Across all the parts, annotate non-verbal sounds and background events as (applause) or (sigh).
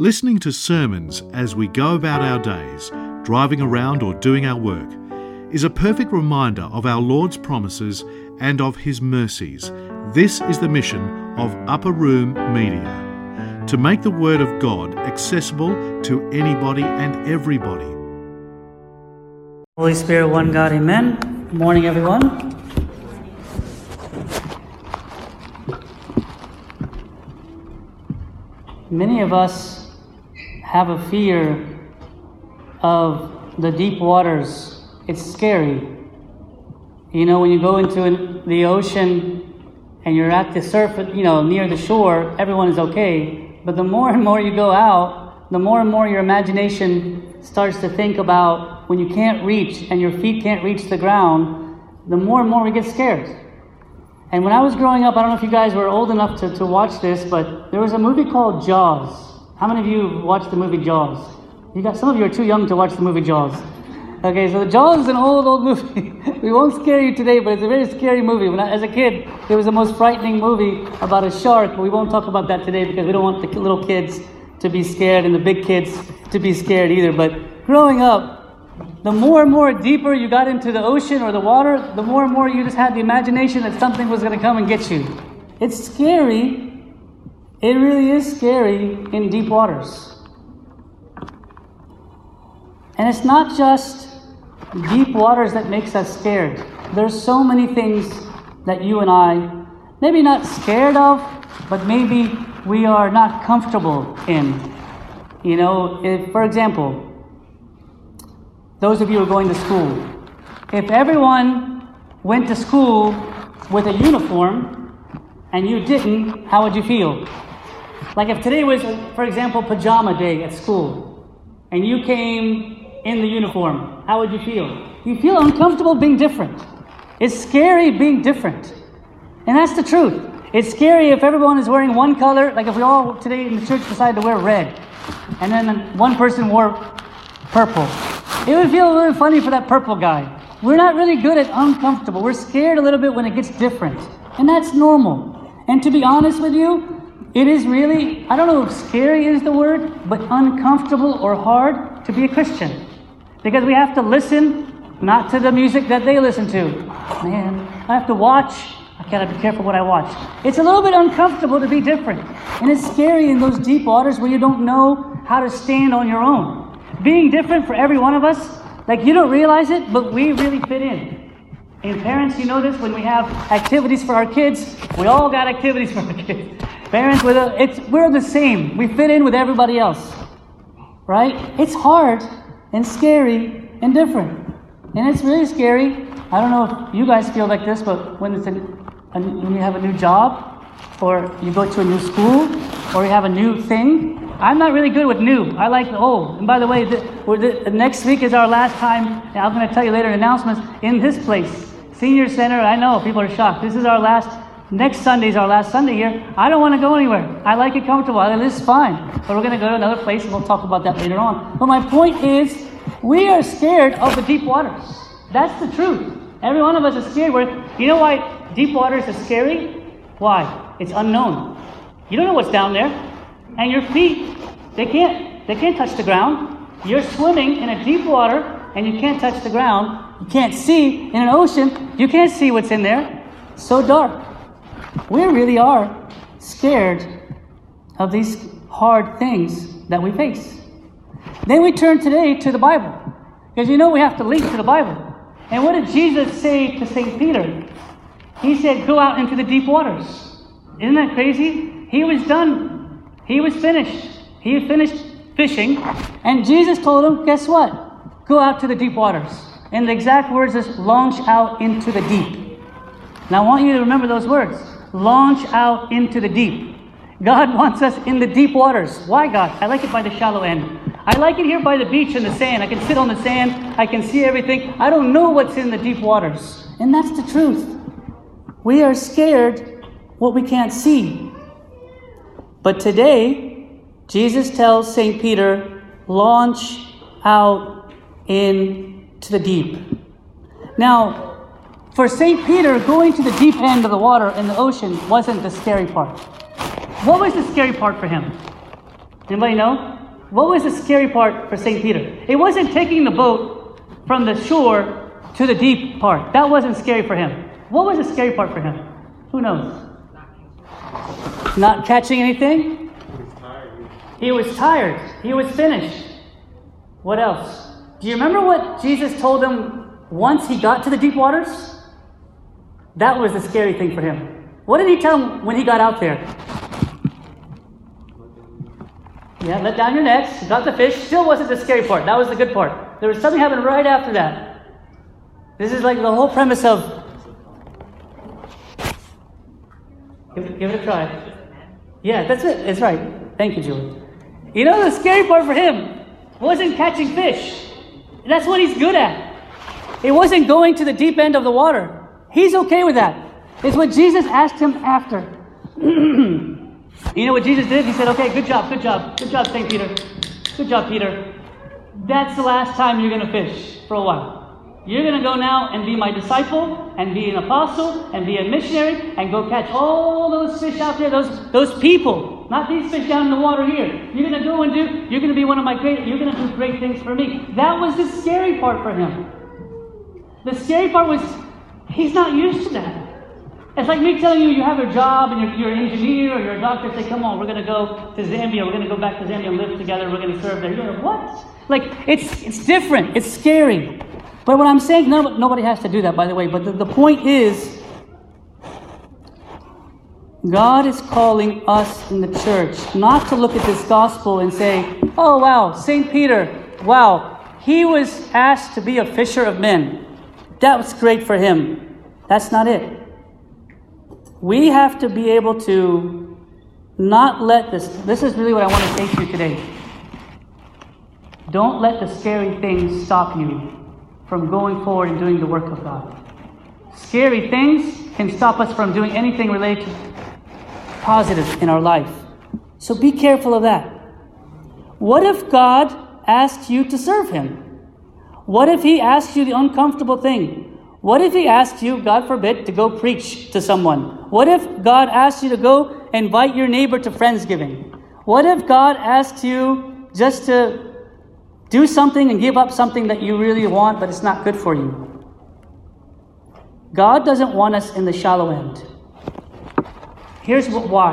Listening to sermons as we go about our days, driving around or doing our work, is a perfect reminder of our Lord's promises and of His mercies. This is the mission of Upper Room Media to make the Word of God accessible to anybody and everybody. Holy Spirit, one God, amen. Good morning, everyone. Many of us have a fear of the deep waters. It's scary. You know, when you go into an, the ocean and you're at the surface, you know, near the shore, everyone is okay. But the more and more you go out, the more and more your imagination starts to think about when you can't reach and your feet can't reach the ground, the more and more we get scared. And when I was growing up, I don't know if you guys were old enough to, to watch this, but there was a movie called Jaws. How many of you watched the movie Jaws? You got some of you are too young to watch the movie Jaws. Okay, so the Jaws is an old, old movie. (laughs) we won't scare you today, but it's a very scary movie. When I, as a kid, it was the most frightening movie about a shark, we won't talk about that today because we don't want the little kids to be scared and the big kids to be scared either. But growing up, the more and more deeper you got into the ocean or the water, the more and more you just had the imagination that something was going to come and get you. It's scary. It really is scary in deep waters. And it's not just deep waters that makes us scared. There's so many things that you and I maybe not scared of, but maybe we are not comfortable in. You know, if, for example, those of you who are going to school, if everyone went to school with a uniform and you didn't, how would you feel? Like if today was, for example, pajama day at school and you came in the uniform, how would you feel? You feel uncomfortable being different. It's scary being different. And that's the truth. It's scary if everyone is wearing one color, like if we all today in the church decided to wear red, and then one person wore purple. It would feel really funny for that purple guy. We're not really good at uncomfortable. We're scared a little bit when it gets different. And that's normal. And to be honest with you, it is really, I don't know if scary is the word, but uncomfortable or hard to be a Christian. Because we have to listen not to the music that they listen to. Man, I have to watch. I gotta be careful what I watch. It's a little bit uncomfortable to be different. And it's scary in those deep waters where you don't know how to stand on your own being different for every one of us, like you don't realize it, but we really fit in. And parents, you know this when we have activities for our kids, we all got activities for our kids. Parents, with a, it's, we're the same. We fit in with everybody else, right? It's hard and scary and different, and it's really scary. I don't know if you guys feel like this, but when it's a, a, when you have a new job, or you go to a new school, or you have a new thing, I'm not really good with new. I like the old. And by the way, the, the, next week is our last time, I'm going to tell you later announcements, in this place. Senior Center, I know people are shocked. This is our last, next Sunday is our last Sunday here. I don't want to go anywhere. I like it comfortable. I, this is fine. But we're going to go to another place and we'll talk about that later on. But my point is, we are scared of the deep waters. That's the truth. Every one of us is scared. We're, you know why deep waters is scary? Why? It's unknown. You don't know what's down there and your feet, they can't, they can't touch the ground. You're swimming in a deep water and you can't touch the ground. You can't see in an ocean. You can't see what's in there. So dark. We really are scared of these hard things that we face. Then we turn today to the Bible. Because you know we have to link to the Bible. And what did Jesus say to St. Peter? He said, Go out into the deep waters. Isn't that crazy? He was done he was finished. He had finished fishing, and Jesus told him, Guess what? Go out to the deep waters. And the exact words is launch out into the deep. Now I want you to remember those words launch out into the deep. God wants us in the deep waters. Why, God? I like it by the shallow end. I like it here by the beach and the sand. I can sit on the sand. I can see everything. I don't know what's in the deep waters. And that's the truth. We are scared what we can't see. But today, Jesus tells St. Peter, launch out into the deep. Now, for St. Peter, going to the deep end of the water in the ocean wasn't the scary part. What was the scary part for him? Anybody know? What was the scary part for St. Peter? It wasn't taking the boat from the shore to the deep part. That wasn't scary for him. What was the scary part for him? Who knows? Not catching anything? He was tired. He was finished. What else? Do you remember what Jesus told him once he got to the deep waters? That was the scary thing for him. What did he tell him when he got out there? Yeah, let down your nets, got the fish. Still wasn't the scary part. That was the good part. There was something happened right after that. This is like the whole premise of. Give it, give it a try. Yeah, that's it. That's right. Thank you, Julie. You know, the scary part for him wasn't catching fish. That's what he's good at. It wasn't going to the deep end of the water. He's okay with that. It's what Jesus asked him after. (clears throat) You know what Jesus did? He said, Okay, good job, good job, good job, St. Peter. Good job, Peter. That's the last time you're going to fish for a while. You're going to go now and be my disciple, and be an apostle, and be a missionary, and go catch all those fish out there, those, those people, not these fish down in the water here. You're going to go and do, you're going to be one of my great, you're going to do great things for me. That was the scary part for him. The scary part was, he's not used to that. It's like me telling you you have a job and you're, you're an engineer or you're a doctor. Say, come on, we're going to go to Zambia. We're going to go back to Zambia and live together. We're going to serve there. You're like, what? Like, it's, it's different. It's scary. But what I'm saying, no, nobody has to do that, by the way. But the, the point is, God is calling us in the church not to look at this gospel and say, oh, wow, St. Peter, wow, he was asked to be a fisher of men. That was great for him. That's not it. We have to be able to not let this, this is really what I want to say to you today. Don't let the scary things stop you from going forward and doing the work of God. Scary things can stop us from doing anything related to positive in our life. So be careful of that. What if God asked you to serve Him? What if He asked you the uncomfortable thing? What if He asked you, God forbid, to go preach to someone? What if God asked you to go invite your neighbor to Friendsgiving? What if God asked you just to do something and give up something that you really want, but it's not good for you? God doesn't want us in the shallow end. Here's why.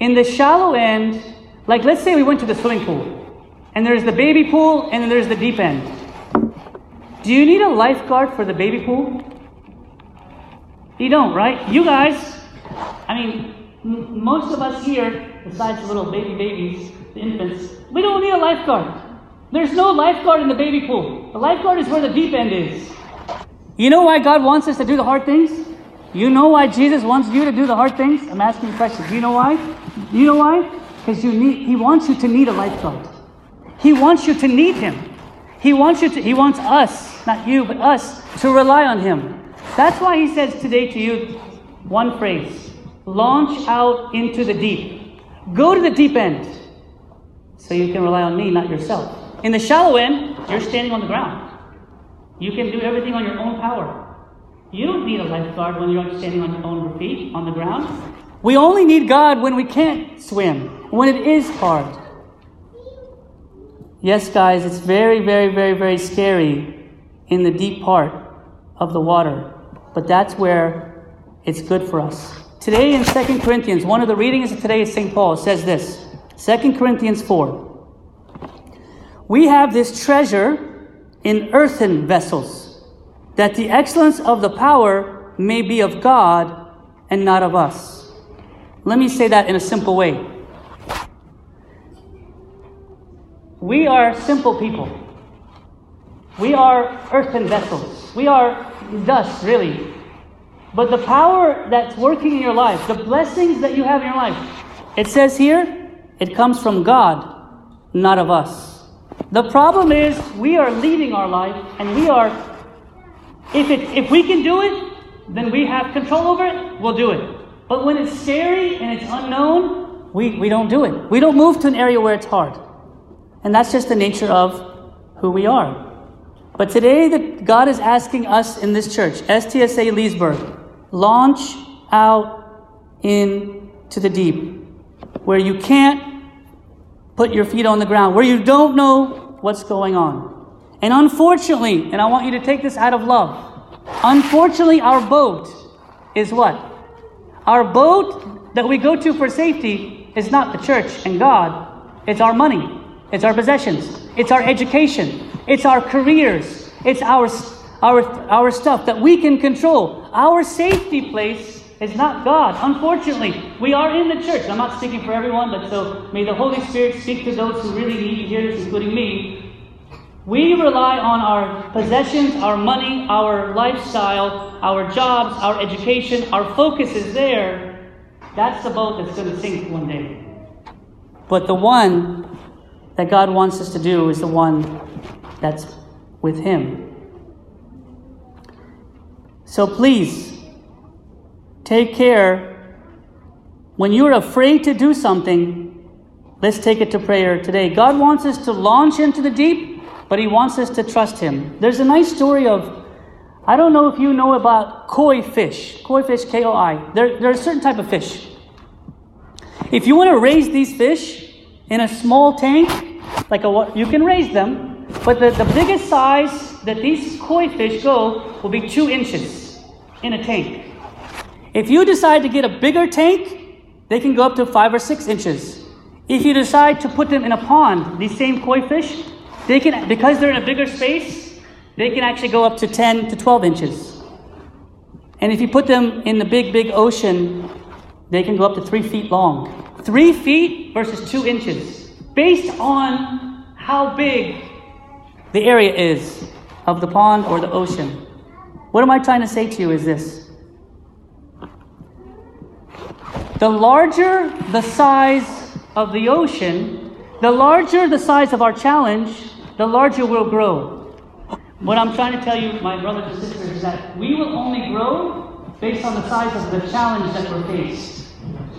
In the shallow end, like let's say we went to the swimming pool, and there's the baby pool, and then there's the deep end. Do you need a lifeguard for the baby pool? You don't, right? You guys, I mean, m- most of us here, besides the little baby babies, the infants, we don't need a lifeguard. There's no lifeguard in the baby pool. The lifeguard is where the deep end is. You know why God wants us to do the hard things? You know why Jesus wants you to do the hard things? I'm asking questions. Do you know why? Do you know why? Because you need He wants you to need a lifeguard. He wants you to need him. He wants you to, he wants us, not you, but us, to rely on him. That's why he says today to you one phrase launch out into the deep. Go to the deep end so you can rely on me, not yourself. In the shallow end, you're standing on the ground. You can do everything on your own power. You don't need a lifeguard when you're standing on your own feet on the ground. We only need God when we can't swim, when it is hard. Yes, guys, it's very, very, very, very scary in the deep part of the water, but that's where it's good for us. Today in 2 Corinthians, one of the readings of today is St. Paul says this 2 Corinthians 4. We have this treasure in earthen vessels, that the excellence of the power may be of God and not of us. Let me say that in a simple way. We are simple people. We are earthen vessels. We are dust, really. But the power that's working in your life, the blessings that you have in your life, it says here, it comes from God, not of us. The problem is we are leading our life and we are if it if we can do it, then we have control over it, we'll do it. But when it's scary and it's unknown, we, we don't do it. We don't move to an area where it's hard. And that's just the nature of who we are. But today, the, God is asking us in this church, STSA Leesburg, launch out into the deep, where you can't put your feet on the ground, where you don't know what's going on. And unfortunately, and I want you to take this out of love, unfortunately, our boat is what? Our boat that we go to for safety is not the church and God, it's our money, it's our possessions, it's our education, it's our careers, it's our, our, our stuff that we can control. Our safety place is not God. Unfortunately, we are in the church. I'm not speaking for everyone, but so may the Holy Spirit speak to those who really need to hear this, including me. We rely on our possessions, our money, our lifestyle, our jobs, our education. Our focus is there. That's the boat that's going to sink one day. But the one that God wants us to do is the one that's with Him. So please, take care. When you're afraid to do something, let's take it to prayer today. God wants us to launch into the deep but he wants us to trust him. There's a nice story of, I don't know if you know about koi fish. Koi fish, K O I. They're, they're a certain type of fish. If you want to raise these fish in a small tank, like a, you can raise them, but the, the biggest size that these koi fish go will be two inches in a tank. If you decide to get a bigger tank, they can go up to five or six inches. If you decide to put them in a pond, these same koi fish, they can, because they're in a bigger space, they can actually go up to 10 to 12 inches. And if you put them in the big, big ocean, they can go up to three feet long. Three feet versus two inches, based on how big the area is of the pond or the ocean. What am I trying to say to you is this the larger the size of the ocean, the larger the size of our challenge, the larger we'll grow. What I'm trying to tell you, my brothers and sisters, is that we will only grow based on the size of the challenge that we're faced.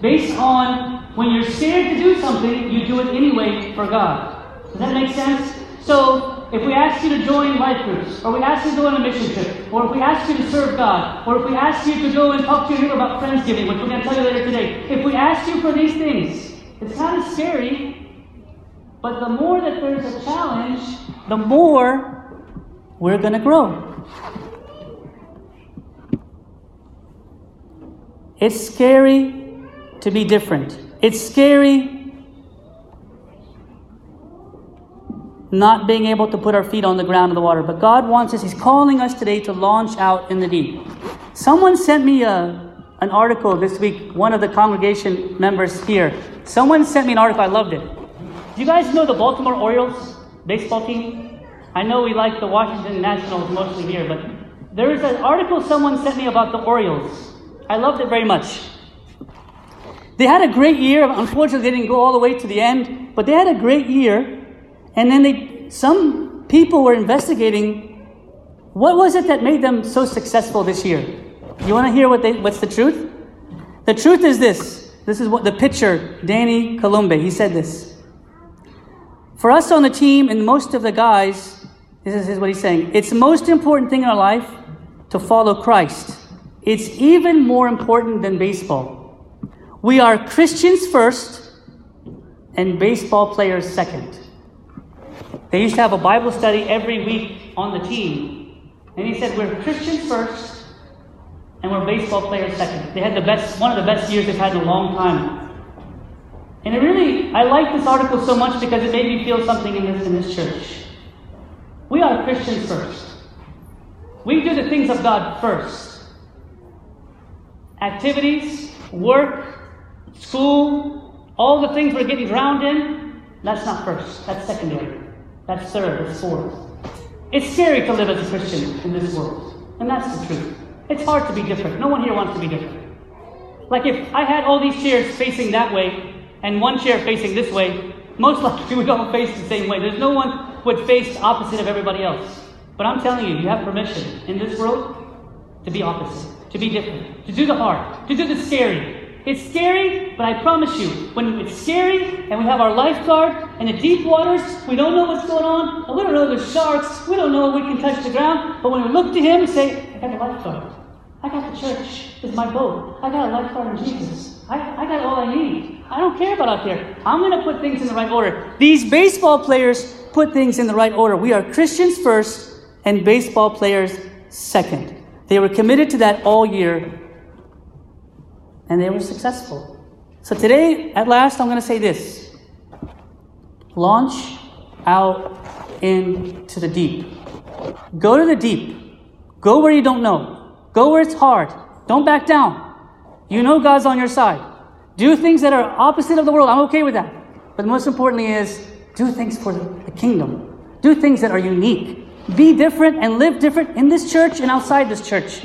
Based on when you're scared to do something, you do it anyway for God. Does that make sense? So, if we ask you to join life groups, or we ask you to go on a mission trip, or if we ask you to serve God, or if we ask you to go and talk to your neighbor about Friendsgiving, which we're going to tell you later today, if we ask you for these things, it's kind of scary, but the more that there's a challenge, the more we're going to grow. It's scary to be different. It's scary not being able to put our feet on the ground of the water. But God wants us, He's calling us today to launch out in the deep. Someone sent me a, an article this week, one of the congregation members here. Someone sent me an article, I loved it. Do you guys know the Baltimore Orioles baseball team? I know we like the Washington Nationals mostly here, but there is an article someone sent me about the Orioles. I loved it very much. They had a great year. Unfortunately, they didn't go all the way to the end, but they had a great year. And then they, some people were investigating what was it that made them so successful this year. You want to hear what they, what's the truth? The truth is this. This is what the pitcher, Danny Coulombe, he said this. For us on the team and most of the guys, this is what he's saying. It's the most important thing in our life to follow Christ. It's even more important than baseball. We are Christians first and baseball players second. They used to have a Bible study every week on the team. And he said, We're Christians first and we're baseball players second. They had the best, one of the best years they've had in a long time. And it really, I like this article so much because it made me feel something in this, in this church. We are Christians first. We do the things of God first. Activities, work, school, all the things we're getting drowned in, that's not first. That's secondary. That's third. That's fourth. It's scary to live as a Christian in this world. And that's the truth. It's hard to be different. No one here wants to be different. Like if I had all these chairs facing that way, and one chair facing this way, most (laughs) likely we don't face the same way. There's no one would face opposite of everybody else. But I'm telling you, you have permission in this world to be opposite, to be different, to do the hard, to do the scary. It's scary, but I promise you, when it's scary and we have our lifeguard in the deep waters, we don't know what's going on, and we don't know there's sharks, we don't know if we can touch the ground, but when we look to him and say, I got a lifeguard, I got the church. It's my boat. I got a lifeguard in Jesus. I, I got all I need. I don't care about out there. I'm going to put things in the right order. These baseball players put things in the right order. We are Christians first and baseball players second. They were committed to that all year and they were successful. So today, at last, I'm going to say this launch out into the deep. Go to the deep. Go where you don't know. Go where it's hard. Don't back down. You know God's on your side. Do things that are opposite of the world. I'm okay with that. But most importantly is do things for the kingdom. Do things that are unique. Be different and live different in this church and outside this church.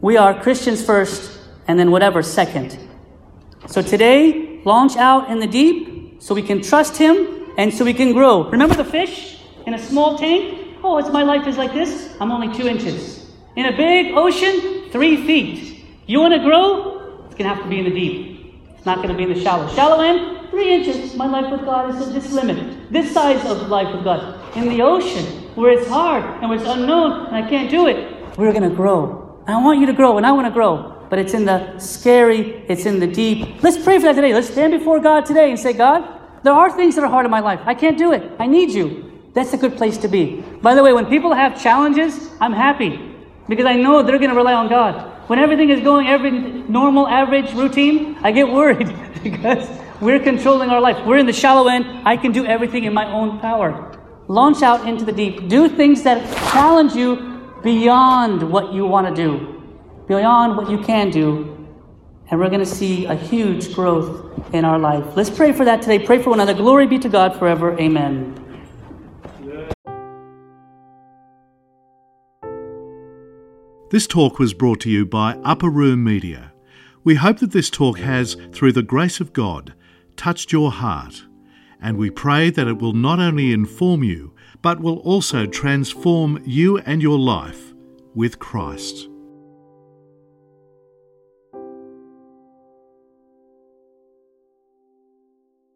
We are Christians first and then whatever second. So today, launch out in the deep so we can trust Him and so we can grow. Remember the fish in a small tank? Oh, it's my life is like this. I'm only two inches. In a big ocean, three feet. You want to grow? It's going to have to be in the deep. It's not going to be in the shallow. Shallow end, three inches. My life with God is this limit, this size of life with God. In the ocean, where it's hard and where it's unknown and I can't do it, we're going to grow. I want you to grow and I want to grow but it's in the scary, it's in the deep. Let's pray for that today. Let's stand before God today and say, God, there are things that are hard in my life. I can't do it. I need you. That's a good place to be. By the way, when people have challenges, I'm happy because I know they're going to rely on God. When everything is going every normal, average routine, I get worried (laughs) because we're controlling our life. We're in the shallow end. I can do everything in my own power. Launch out into the deep. Do things that challenge you beyond what you want to do beyond what you can do, and we're going to see a huge growth in our life. Let's pray for that today. Pray for one another. Glory be to God forever. Amen. This talk was brought to you by Upper Room Media. We hope that this talk has, through the grace of God, touched your heart, and we pray that it will not only inform you, but will also transform you and your life with Christ.